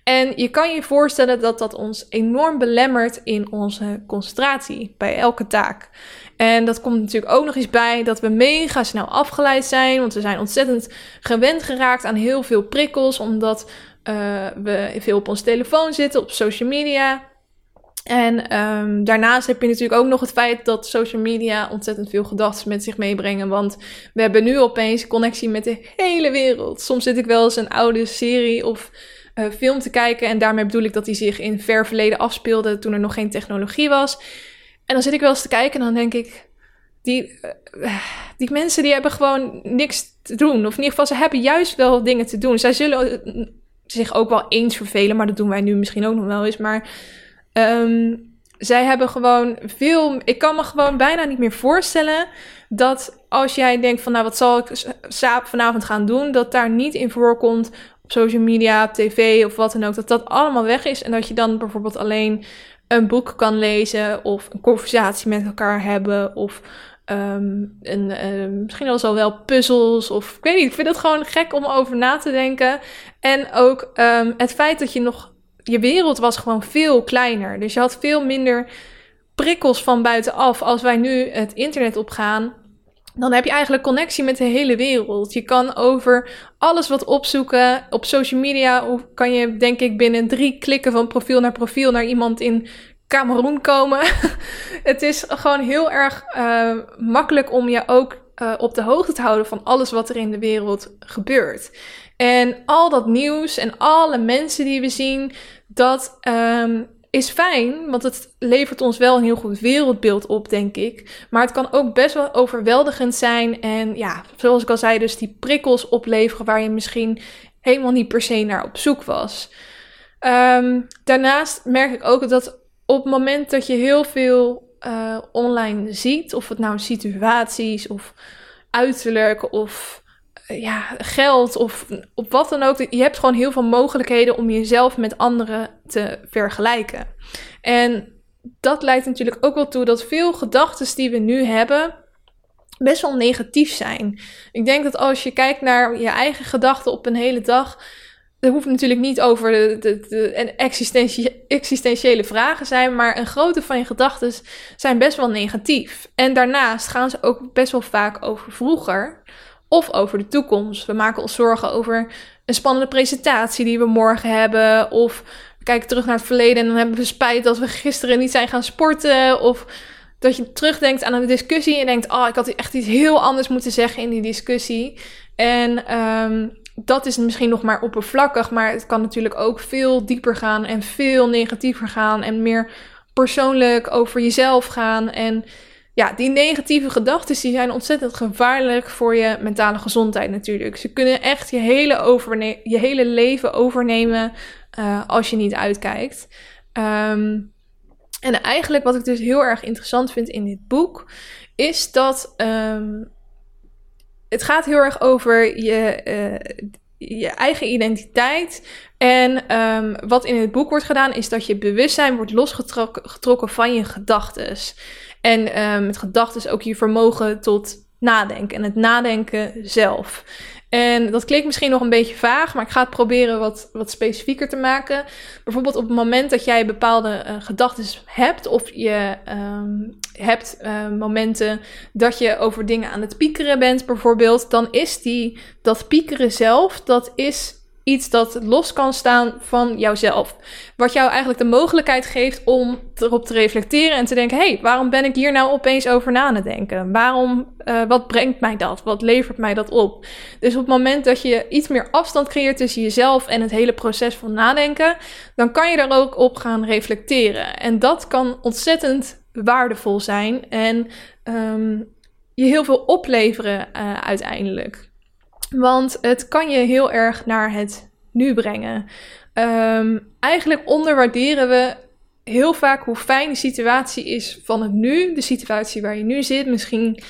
En je kan je voorstellen dat dat ons enorm belemmert in onze concentratie bij elke taak. En dat komt natuurlijk ook nog eens bij dat we mega snel afgeleid zijn, want we zijn ontzettend gewend geraakt aan heel veel prikkels, omdat uh, we veel op onze telefoon zitten, op social media. En um, daarnaast heb je natuurlijk ook nog het feit dat social media ontzettend veel gedachten met zich meebrengen. Want we hebben nu opeens connectie met de hele wereld. Soms zit ik wel eens een oude serie of uh, film te kijken. En daarmee bedoel ik dat die zich in ver verleden afspeelde toen er nog geen technologie was. En dan zit ik wel eens te kijken en dan denk ik, die, uh, die mensen die hebben gewoon niks te doen. Of in ieder geval, ze hebben juist wel dingen te doen. Zij zullen zich ook wel eens vervelen, maar dat doen wij nu misschien ook nog wel eens. Maar um, zij hebben gewoon veel. Ik kan me gewoon bijna niet meer voorstellen dat als jij denkt van nou wat zal ik vanavond gaan doen, dat daar niet in voorkomt social media, tv of wat dan ook, dat dat allemaal weg is. En dat je dan bijvoorbeeld alleen een boek kan lezen of een conversatie met elkaar hebben of um, een, uh, misschien wel zo wel puzzels of ik weet niet. Ik vind het gewoon gek om over na te denken. En ook um, het feit dat je nog, je wereld was gewoon veel kleiner. Dus je had veel minder prikkels van buitenaf. Als wij nu het internet opgaan, dan heb je eigenlijk connectie met de hele wereld. Je kan over alles wat opzoeken. Op social media kan je, denk ik, binnen drie klikken van profiel naar profiel naar iemand in Cameroen komen. het is gewoon heel erg uh, makkelijk om je ook uh, op de hoogte te houden van alles wat er in de wereld gebeurt. En al dat nieuws en alle mensen die we zien, dat um, is fijn, want het levert ons wel een heel goed wereldbeeld op, denk ik. Maar het kan ook best wel overweldigend zijn. En ja, zoals ik al zei, dus die prikkels opleveren waar je misschien helemaal niet per se naar op zoek was. Um, daarnaast merk ik ook dat op het moment dat je heel veel uh, online ziet, of het nou situaties of uiterlijk of ja, geld of op wat dan ook. Je hebt gewoon heel veel mogelijkheden om jezelf met anderen te vergelijken. En dat leidt natuurlijk ook wel toe dat veel gedachten die we nu hebben best wel negatief zijn. Ik denk dat als je kijkt naar je eigen gedachten op een hele dag. Dat hoeft natuurlijk niet over de, de, existentie, existentiële vragen zijn, maar een grote van je gedachten zijn best wel negatief. En daarnaast gaan ze ook best wel vaak over vroeger of over de toekomst. We maken ons zorgen over een spannende presentatie die we morgen hebben. Of we kijken terug naar het verleden en dan hebben we spijt dat we gisteren niet zijn gaan sporten. Of dat je terugdenkt aan een discussie en denkt: Oh, ik had echt iets heel anders moeten zeggen in die discussie. En um, dat is misschien nog maar oppervlakkig, maar het kan natuurlijk ook veel dieper gaan en veel negatiever gaan en meer persoonlijk over jezelf gaan. En ja, die negatieve gedachten die zijn ontzettend gevaarlijk voor je mentale gezondheid natuurlijk. Ze kunnen echt je hele, overne je hele leven overnemen uh, als je niet uitkijkt. Um, en eigenlijk wat ik dus heel erg interessant vind in dit boek, is dat um, het gaat heel erg over je, uh, je eigen identiteit. En ehm, wat in het boek wordt gedaan, is dat je bewustzijn wordt losgetrokken van je gedachten. En um, met gedachten ook je vermogen tot nadenken en het nadenken zelf. En dat klinkt misschien nog een beetje vaag, maar ik ga het proberen wat, wat specifieker te maken. Bijvoorbeeld op het moment dat jij bepaalde uh, gedachten hebt, of je um, hebt uh, momenten dat je over dingen aan het piekeren bent, bijvoorbeeld, dan is die, dat piekeren zelf, dat is iets dat los kan staan van jouzelf. Wat jou eigenlijk de mogelijkheid geeft om erop te reflecteren en te denken: hé, hey, waarom ben ik hier nou opeens over na te denken? Waarom, uh, wat brengt mij dat? Wat levert mij dat op? Dus op het moment dat je iets meer afstand creëert tussen jezelf en het hele proces van nadenken, dan kan je daar ook op gaan reflecteren. En dat kan ontzettend waardevol zijn en um, je heel veel opleveren uh, uiteindelijk. Want het kan je heel erg naar het nu brengen. Um, eigenlijk onderwaarderen we heel vaak hoe fijn de situatie is van het nu. De situatie waar je nu zit. Misschien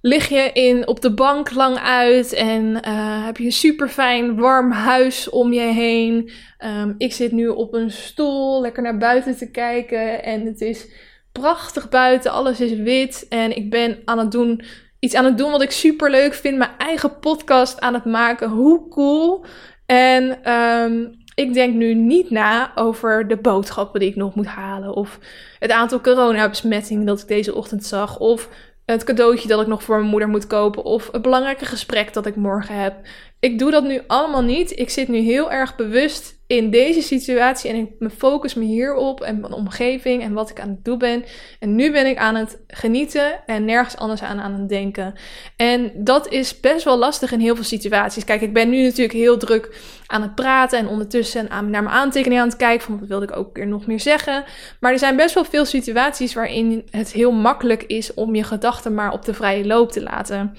lig je in, op de bank lang uit en uh, heb je een super fijn warm huis om je heen. Um, ik zit nu op een stoel, lekker naar buiten te kijken en het is prachtig buiten. Alles is wit en ik ben aan het doen iets aan het doen wat ik super leuk vind. Mijn eigen podcast aan het maken. Hoe cool. En um, ik denk nu niet na over de boodschappen die ik nog moet halen. Of het aantal coronabesmettingen dat ik deze ochtend zag. Of het cadeautje dat ik nog voor mijn moeder moet kopen. Of het belangrijke gesprek dat ik morgen heb. Ik doe dat nu allemaal niet. Ik zit nu heel erg bewust in deze situatie en ik focus me hierop en mijn omgeving en wat ik aan het doen ben. En nu ben ik aan het genieten en nergens anders aan aan het denken. En dat is best wel lastig in heel veel situaties. Kijk, ik ben nu natuurlijk heel druk aan het praten en ondertussen aan, naar mijn aantekeningen aan het kijken van wat wilde ik ook weer nog meer zeggen. Maar er zijn best wel veel situaties waarin het heel makkelijk is om je gedachten maar op de vrije loop te laten.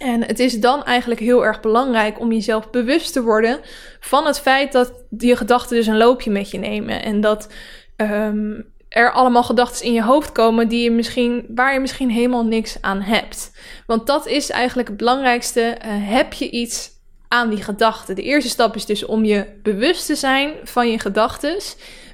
En het is dan eigenlijk heel erg belangrijk om jezelf bewust te worden van het feit dat je gedachten dus een loopje met je nemen. En dat um, er allemaal gedachten in je hoofd komen die je misschien, waar je misschien helemaal niks aan hebt. Want dat is eigenlijk het belangrijkste. Uh, heb je iets aan die gedachten? De eerste stap is dus om je bewust te zijn van je gedachten.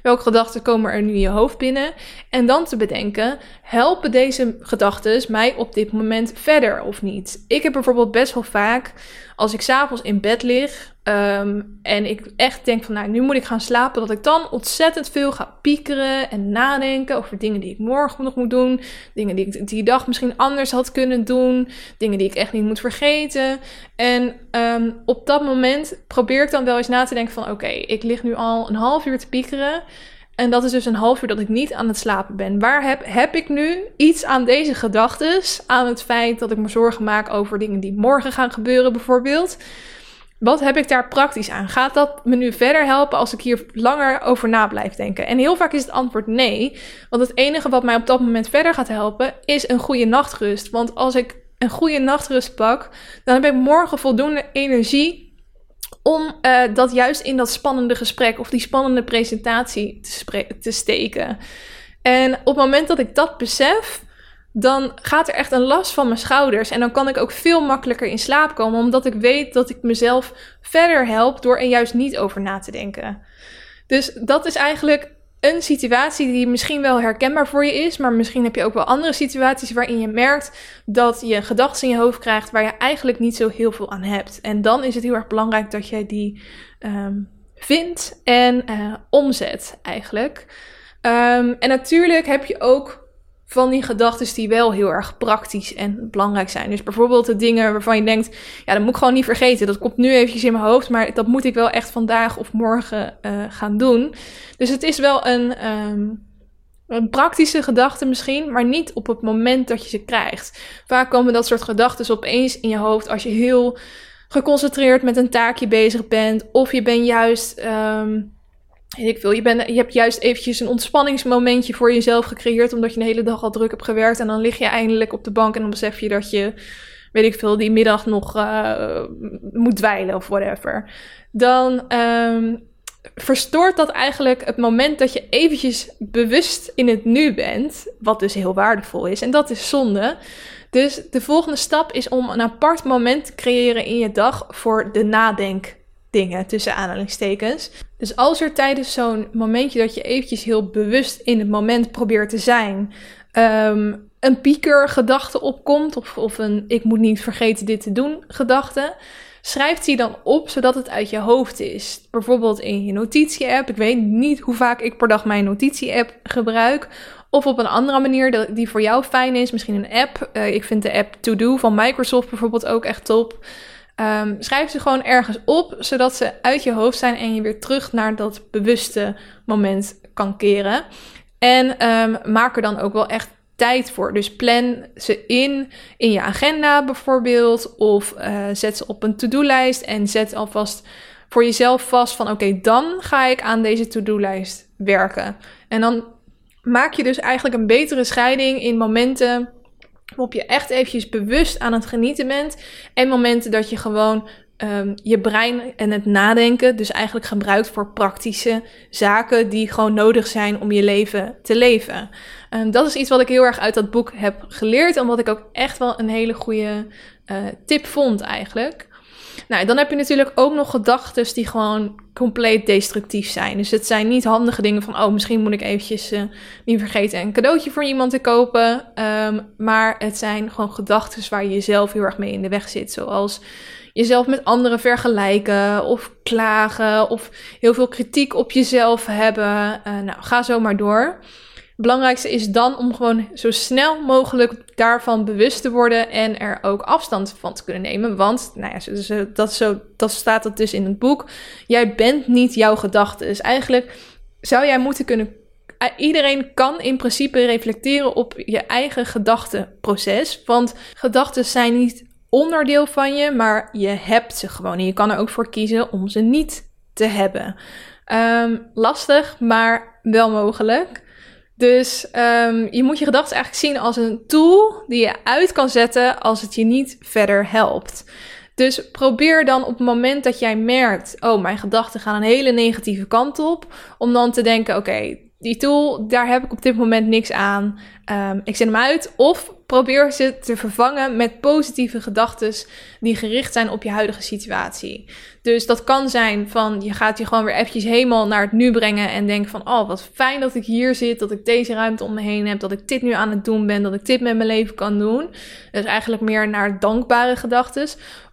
Welke gedachten komen er nu in je hoofd binnen? En dan te bedenken, helpen deze gedachten mij op dit moment verder of niet? Ik heb bijvoorbeeld best wel vaak, als ik s'avonds in bed lig um, en ik echt denk van, nou, nu moet ik gaan slapen, dat ik dan ontzettend veel ga piekeren en nadenken over dingen die ik morgen nog moet doen, dingen die ik die dag misschien anders had kunnen doen, dingen die ik echt niet moet vergeten. En um, op dat moment probeer ik dan wel eens na te denken van, oké, ik lig nu al een half uur te piekeren. En dat is dus een half uur dat ik niet aan het slapen ben. Waar heb, heb ik nu iets aan deze gedachten? Aan het feit dat ik me zorgen maak over dingen die morgen gaan gebeuren, bijvoorbeeld. Wat heb ik daar praktisch aan? Gaat dat me nu verder helpen als ik hier langer over na blijf denken? En heel vaak is het antwoord nee. Want het enige wat mij op dat moment verder gaat helpen is een goede nachtrust. Want als ik een goede nachtrust pak, dan heb ik morgen voldoende energie om uh, dat juist in dat spannende gesprek of die spannende presentatie te, te steken. En op het moment dat ik dat besef, dan gaat er echt een last van mijn schouders. En dan kan ik ook veel makkelijker in slaap komen, omdat ik weet dat ik mezelf verder help door er juist niet over na te denken. Dus dat is eigenlijk een situatie die misschien wel herkenbaar voor je is, maar misschien heb je ook wel andere situaties waarin je merkt dat je gedachten in je hoofd krijgt waar je eigenlijk niet zo heel veel aan hebt. En dan is het heel erg belangrijk dat jij die um, vindt en uh, omzet eigenlijk. Um, en natuurlijk heb je ook van die gedachten die wel heel erg praktisch en belangrijk zijn. Dus bijvoorbeeld de dingen waarvan je denkt, ja, dat moet ik gewoon niet vergeten. Dat komt nu eventjes in mijn hoofd, maar dat moet ik wel echt vandaag of morgen uh, gaan doen. Dus het is wel een, um, een praktische gedachte misschien, maar niet op het moment dat je ze krijgt. Vaak komen dat soort gedachten opeens in je hoofd als je heel geconcentreerd met een taakje bezig bent. Of je bent juist... Um, ik wil, je, je hebt juist eventjes een ontspanningsmomentje voor jezelf gecreëerd, omdat je de hele dag al druk hebt gewerkt. En dan lig je eindelijk op de bank en dan besef je dat je, weet ik veel, die middag nog uh, moet dweilen of whatever. Dan um, verstoort dat eigenlijk het moment dat je eventjes bewust in het nu bent, wat dus heel waardevol is. En dat is zonde. Dus de volgende stap is om een apart moment te creëren in je dag voor de nadenkdingen, tussen aanhalingstekens. Dus als er tijdens zo'n momentje dat je eventjes heel bewust in het moment probeert te zijn, ehm, een pieker gedachte opkomt, of, of een ik moet niet vergeten dit te doen gedachte, schrijf die dan op zodat het uit je hoofd is. Bijvoorbeeld in je notitie-app. Ik weet niet hoe vaak ik per dag mijn notitie-app gebruik. Of op een andere manier die voor jou fijn is. Misschien een app. Uh, ik vind de app To Do van Microsoft bijvoorbeeld ook echt top. Um, schrijf ze gewoon ergens op, zodat ze uit je hoofd zijn en je weer terug naar dat bewuste moment kan keren. En um, maak er dan ook wel echt tijd voor. Dus plan ze in in je agenda bijvoorbeeld. Of uh, zet ze op een to-do-lijst en zet alvast voor jezelf vast van oké, dan ga ik aan deze to-do-lijst werken. En dan maak je dus eigenlijk een betere scheiding in momenten waarop je echt eventjes bewust aan het genieten bent en momenten dat je gewoon um, je brein en het nadenken dus eigenlijk gebruikt voor praktische zaken die gewoon nodig zijn om je leven te leven. Um, dat is iets wat ik heel erg uit dat boek heb geleerd wat ik ook echt wel een hele goede uh, tip vond eigenlijk. Nou, dan heb je natuurlijk ook nog gedachten die gewoon compleet destructief zijn. Dus het zijn niet handige dingen van, oh, misschien moet ik eventjes uh, niet vergeten een cadeautje voor iemand te kopen. Um, maar het zijn gewoon gedachten waar je jezelf heel erg mee in de weg zit. Zoals jezelf met anderen vergelijken of klagen of heel veel kritiek op jezelf hebben. Uh, nou, ga zo maar door. Belangrijkste is dan om gewoon zo snel mogelijk daarvan bewust te worden en er ook afstand van te kunnen nemen. Want, nou ja, dat, zo, dat staat dat dus in het boek. Jij bent niet jouw gedachten. Dus eigenlijk zou jij moeten kunnen. Iedereen kan in principe reflecteren op je eigen gedachtenproces. Want gedachten zijn niet onderdeel van je, maar je hebt ze gewoon. En je kan er ook voor kiezen om ze niet te hebben. Um, lastig, maar wel mogelijk. Dus um, je moet je gedachten eigenlijk zien als een tool die je uit kan zetten als het je niet verder helpt. Dus probeer dan op het moment dat jij merkt, oh, mijn gedachten gaan een hele negatieve kant op, om dan te denken, oké, die tool, daar heb ik op dit moment niks aan. Um, ik zet hem uit. Of probeer ze te vervangen met positieve gedachten die gericht zijn op je huidige situatie. Dus dat kan zijn van je gaat je gewoon weer eventjes helemaal naar het nu brengen en denken van oh wat fijn dat ik hier zit, dat ik deze ruimte om me heen heb, dat ik dit nu aan het doen ben, dat ik dit met mijn leven kan doen. Dus eigenlijk meer naar dankbare gedachten.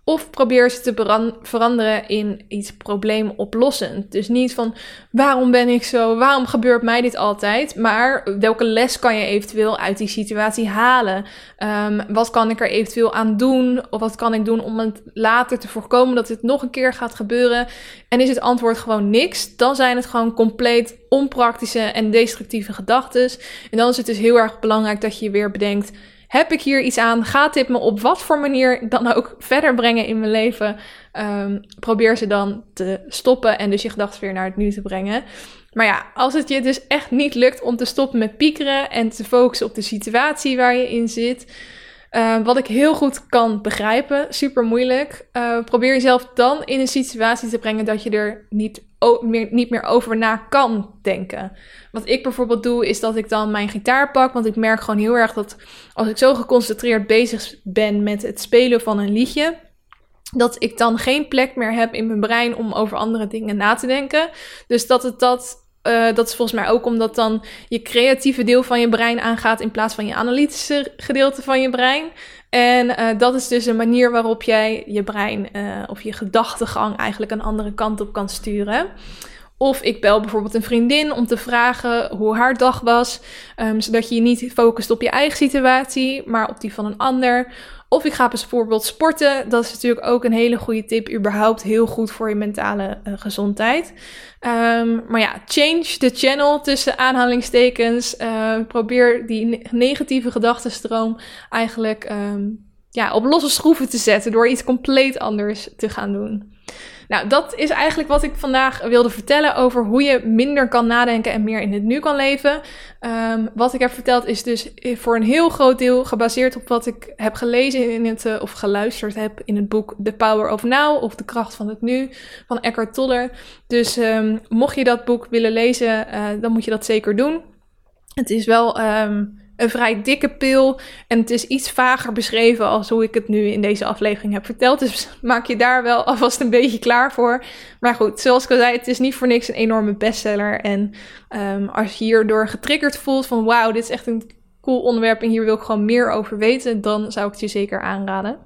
Of probeer ze te veranderen in iets probleemoplossend. Dus niet van waarom ben ik zo, waarom gebeurt mij dit altijd, maar welke les kan je eventueel uit die situatie halen? Um, wat kan ik er eventueel aan doen? Of wat kan ik doen om het later te voorkomen dat dit nog een keer gaat gebeuren? En is het antwoord gewoon niks, dan zijn het gewoon compleet onpraktische en destructieve gedachten. En dan is het dus heel erg belangrijk dat je weer bedenkt heb ik hier iets aan? Gaat dit me op wat voor manier dan ook verder brengen in mijn leven? Um, probeer ze dan te stoppen en dus je gedachten weer naar het nu te brengen. Maar ja, als het je dus echt niet lukt om te stoppen met piekeren en te focussen op de situatie waar je in zit. Uh, wat ik heel goed kan begrijpen, super moeilijk. Uh, probeer jezelf dan in een situatie te brengen dat je er niet meer, niet meer over na kan denken. Wat ik bijvoorbeeld doe, is dat ik dan mijn gitaar pak. Want ik merk gewoon heel erg dat als ik zo geconcentreerd bezig ben met het spelen van een liedje. Dat ik dan geen plek meer heb in mijn brein om over andere dingen na te denken. Dus dat het dat uh, dat is volgens mij ook omdat dan je creatieve deel van je brein aangaat in plaats van je analytische gedeelte van je brein. En uh, dat is dus een manier waarop jij je brein uh, of je gedachtegang eigenlijk een andere kant op kan sturen. Of ik bel bijvoorbeeld een vriendin om te vragen hoe haar dag was, um, zodat je je niet focust op je eigen situatie, maar op die van een ander. Of ik ga bijvoorbeeld sporten. Dat is natuurlijk ook een hele goede tip. Überhaupt heel goed voor je mentale uh, gezondheid. Um, maar ja, change the channel tussen aanhalingstekens. Uh, probeer die negatieve gedachtenstroom eigenlijk um, ja, op losse schroeven te zetten door iets compleet anders te gaan doen. Nou, dat is eigenlijk wat ik vandaag wilde vertellen over hoe je minder kan nadenken en meer in het nu kan leven. Um, wat ik heb verteld is dus voor een heel groot deel gebaseerd op wat ik heb gelezen in het, uh, of geluisterd heb in het boek The Power of Now of De Kracht van het Nu van Eckhart Tolle. Dus um, mocht je dat boek willen lezen, uh, dan moet je dat zeker doen. Het is wel um, een vrij dikke pil. En het is iets vager beschreven als hoe ik het nu in deze aflevering heb verteld. Dus maak je daar wel alvast een beetje klaar voor. Maar goed, zoals ik al zei, het is niet voor niks een enorme bestseller. En um, als je hierdoor getriggerd voelt van wauw, dit is echt een cool onderwerp en hier wil ik gewoon meer over weten, dan zou ik het je zeker aanraden.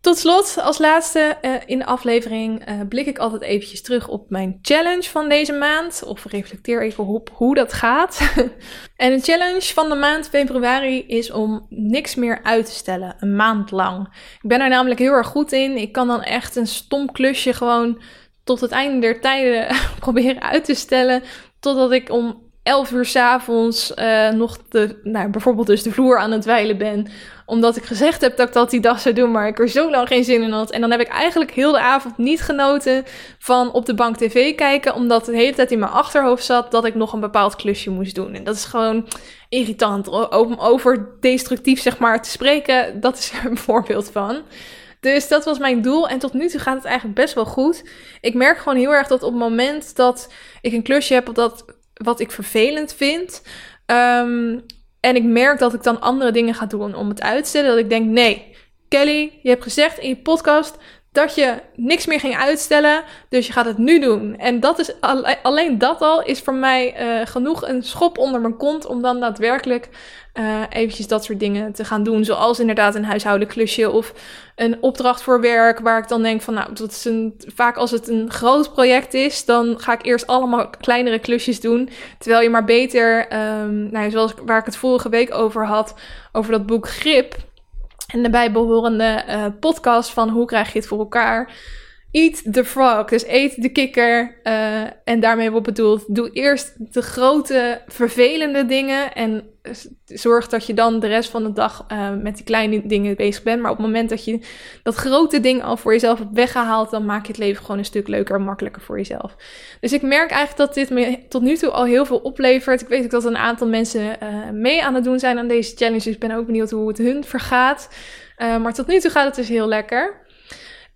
Tot slot, als laatste uh, in de aflevering uh, blik ik altijd eventjes terug op mijn challenge van deze maand. Of reflecteer even op hoe dat gaat. en de challenge van de maand februari is om niks meer uit te stellen. Een maand lang. Ik ben er namelijk heel erg goed in. Ik kan dan echt een stom klusje gewoon tot het einde der tijden proberen uit te stellen. Totdat ik om 11 uur s'avonds uh, nog de, nou, bijvoorbeeld dus de vloer aan het dweilen ben. Omdat ik gezegd heb dat ik dat die dag zou doen, maar ik er zo lang geen zin in had. En dan heb ik eigenlijk heel de avond niet genoten van op de bank tv kijken. Omdat de hele tijd in mijn achterhoofd zat dat ik nog een bepaald klusje moest doen. En dat is gewoon irritant. Om over destructief zeg maar te spreken, dat is er een voorbeeld van. Dus dat was mijn doel. En tot nu toe gaat het eigenlijk best wel goed. Ik merk gewoon heel erg dat op het moment dat ik een klusje heb dat wat ik vervelend vind. Ehm, en ik merk dat ik dan andere dingen ga doen om het uit te stellen. Dat ik denk, nee, Kelly, je hebt gezegd in je podcast dat je niks meer ging uitstellen. Dus je gaat het nu doen. En dat is alleen dat al is voor mij uh, genoeg een schop onder mijn kont om dan daadwerkelijk uh, eventjes dat soort dingen te gaan doen. Zoals inderdaad een huishoudelijk klusje of een opdracht voor werk. Waar ik dan denk van nou, dat is een, vaak als het een groot project is, dan ga ik eerst allemaal kleinere klusjes doen. Terwijl je maar beter, um, nou, zoals waar ik het vorige week over had, over dat boek Grip. En de bijbehorende uh, podcast van hoe krijg je het voor elkaar. Eat the frog, dus eet de kikker. Uh, en daarmee wordt bedoeld, doe eerst de grote vervelende dingen en zorg dat je dan de rest van de dag uh, met die kleine dingen bezig bent. Maar op het moment dat je dat grote ding al voor jezelf hebt weggehaald, dan maak je het leven gewoon een stuk leuker en makkelijker voor jezelf. Dus ik merk eigenlijk dat dit me tot nu toe al heel veel oplevert. Ik weet ook dat een aantal mensen uh, mee aan het doen zijn aan deze challenges. Ik ben ook benieuwd hoe het hun vergaat. Maar tot nu toe gaat het dus heel lekker.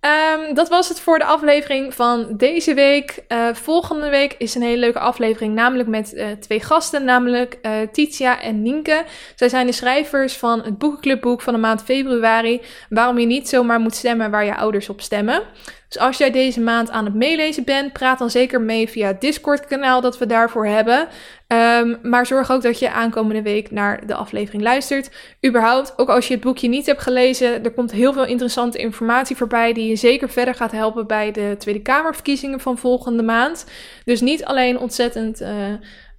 Um, dat was het voor de aflevering van deze week. Uh, volgende week is een hele leuke aflevering, namelijk met uh, twee gasten, namelijk uh, Titia en Nienke. Zij zijn de schrijvers van het boekenclubboek van de maand februari, waarom je niet zomaar moet stemmen waar je ouders op stemmen. Dus als jij deze maand aan het meelezen bent, praat dan zeker mee via het Discord-kanaal dat we daarvoor hebben. Um, maar zorg ook dat je aankomende week naar de aflevering luistert. Überhaupt, ook als je het boekje niet hebt gelezen, er komt heel veel interessante informatie voorbij die je zeker verder gaat helpen bij de Tweede Kamerverkiezingen van volgende maand. Dus niet alleen ontzettend. Uh,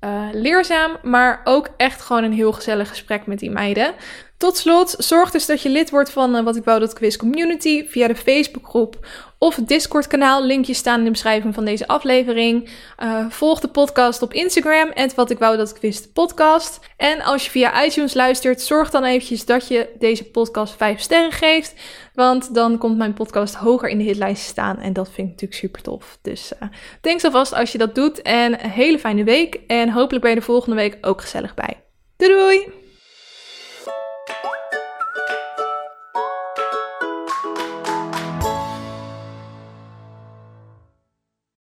uh, leerzaam, maar ook echt gewoon een heel gezellig gesprek met die meiden. Tot slot, zorg dus dat je lid wordt van uh, Wat ik wou dat quiz community via de Facebookgroep of het Discord kanaal. Linkjes staan in de beschrijving van deze aflevering. Uh, volg de podcast op Instagram, en Wat ik wou dat ik wist podcast. En als je via iTunes luistert, zorg dan eventjes dat je deze podcast 5 sterren geeft. Want dan komt mijn podcast hoger in de hitlijst staan. En dat vind ik natuurlijk super tof. Dus denk alvast als je dat doet. En een hele fijne week. En hopelijk ben je de volgende week ook gezellig bij. Doei doei!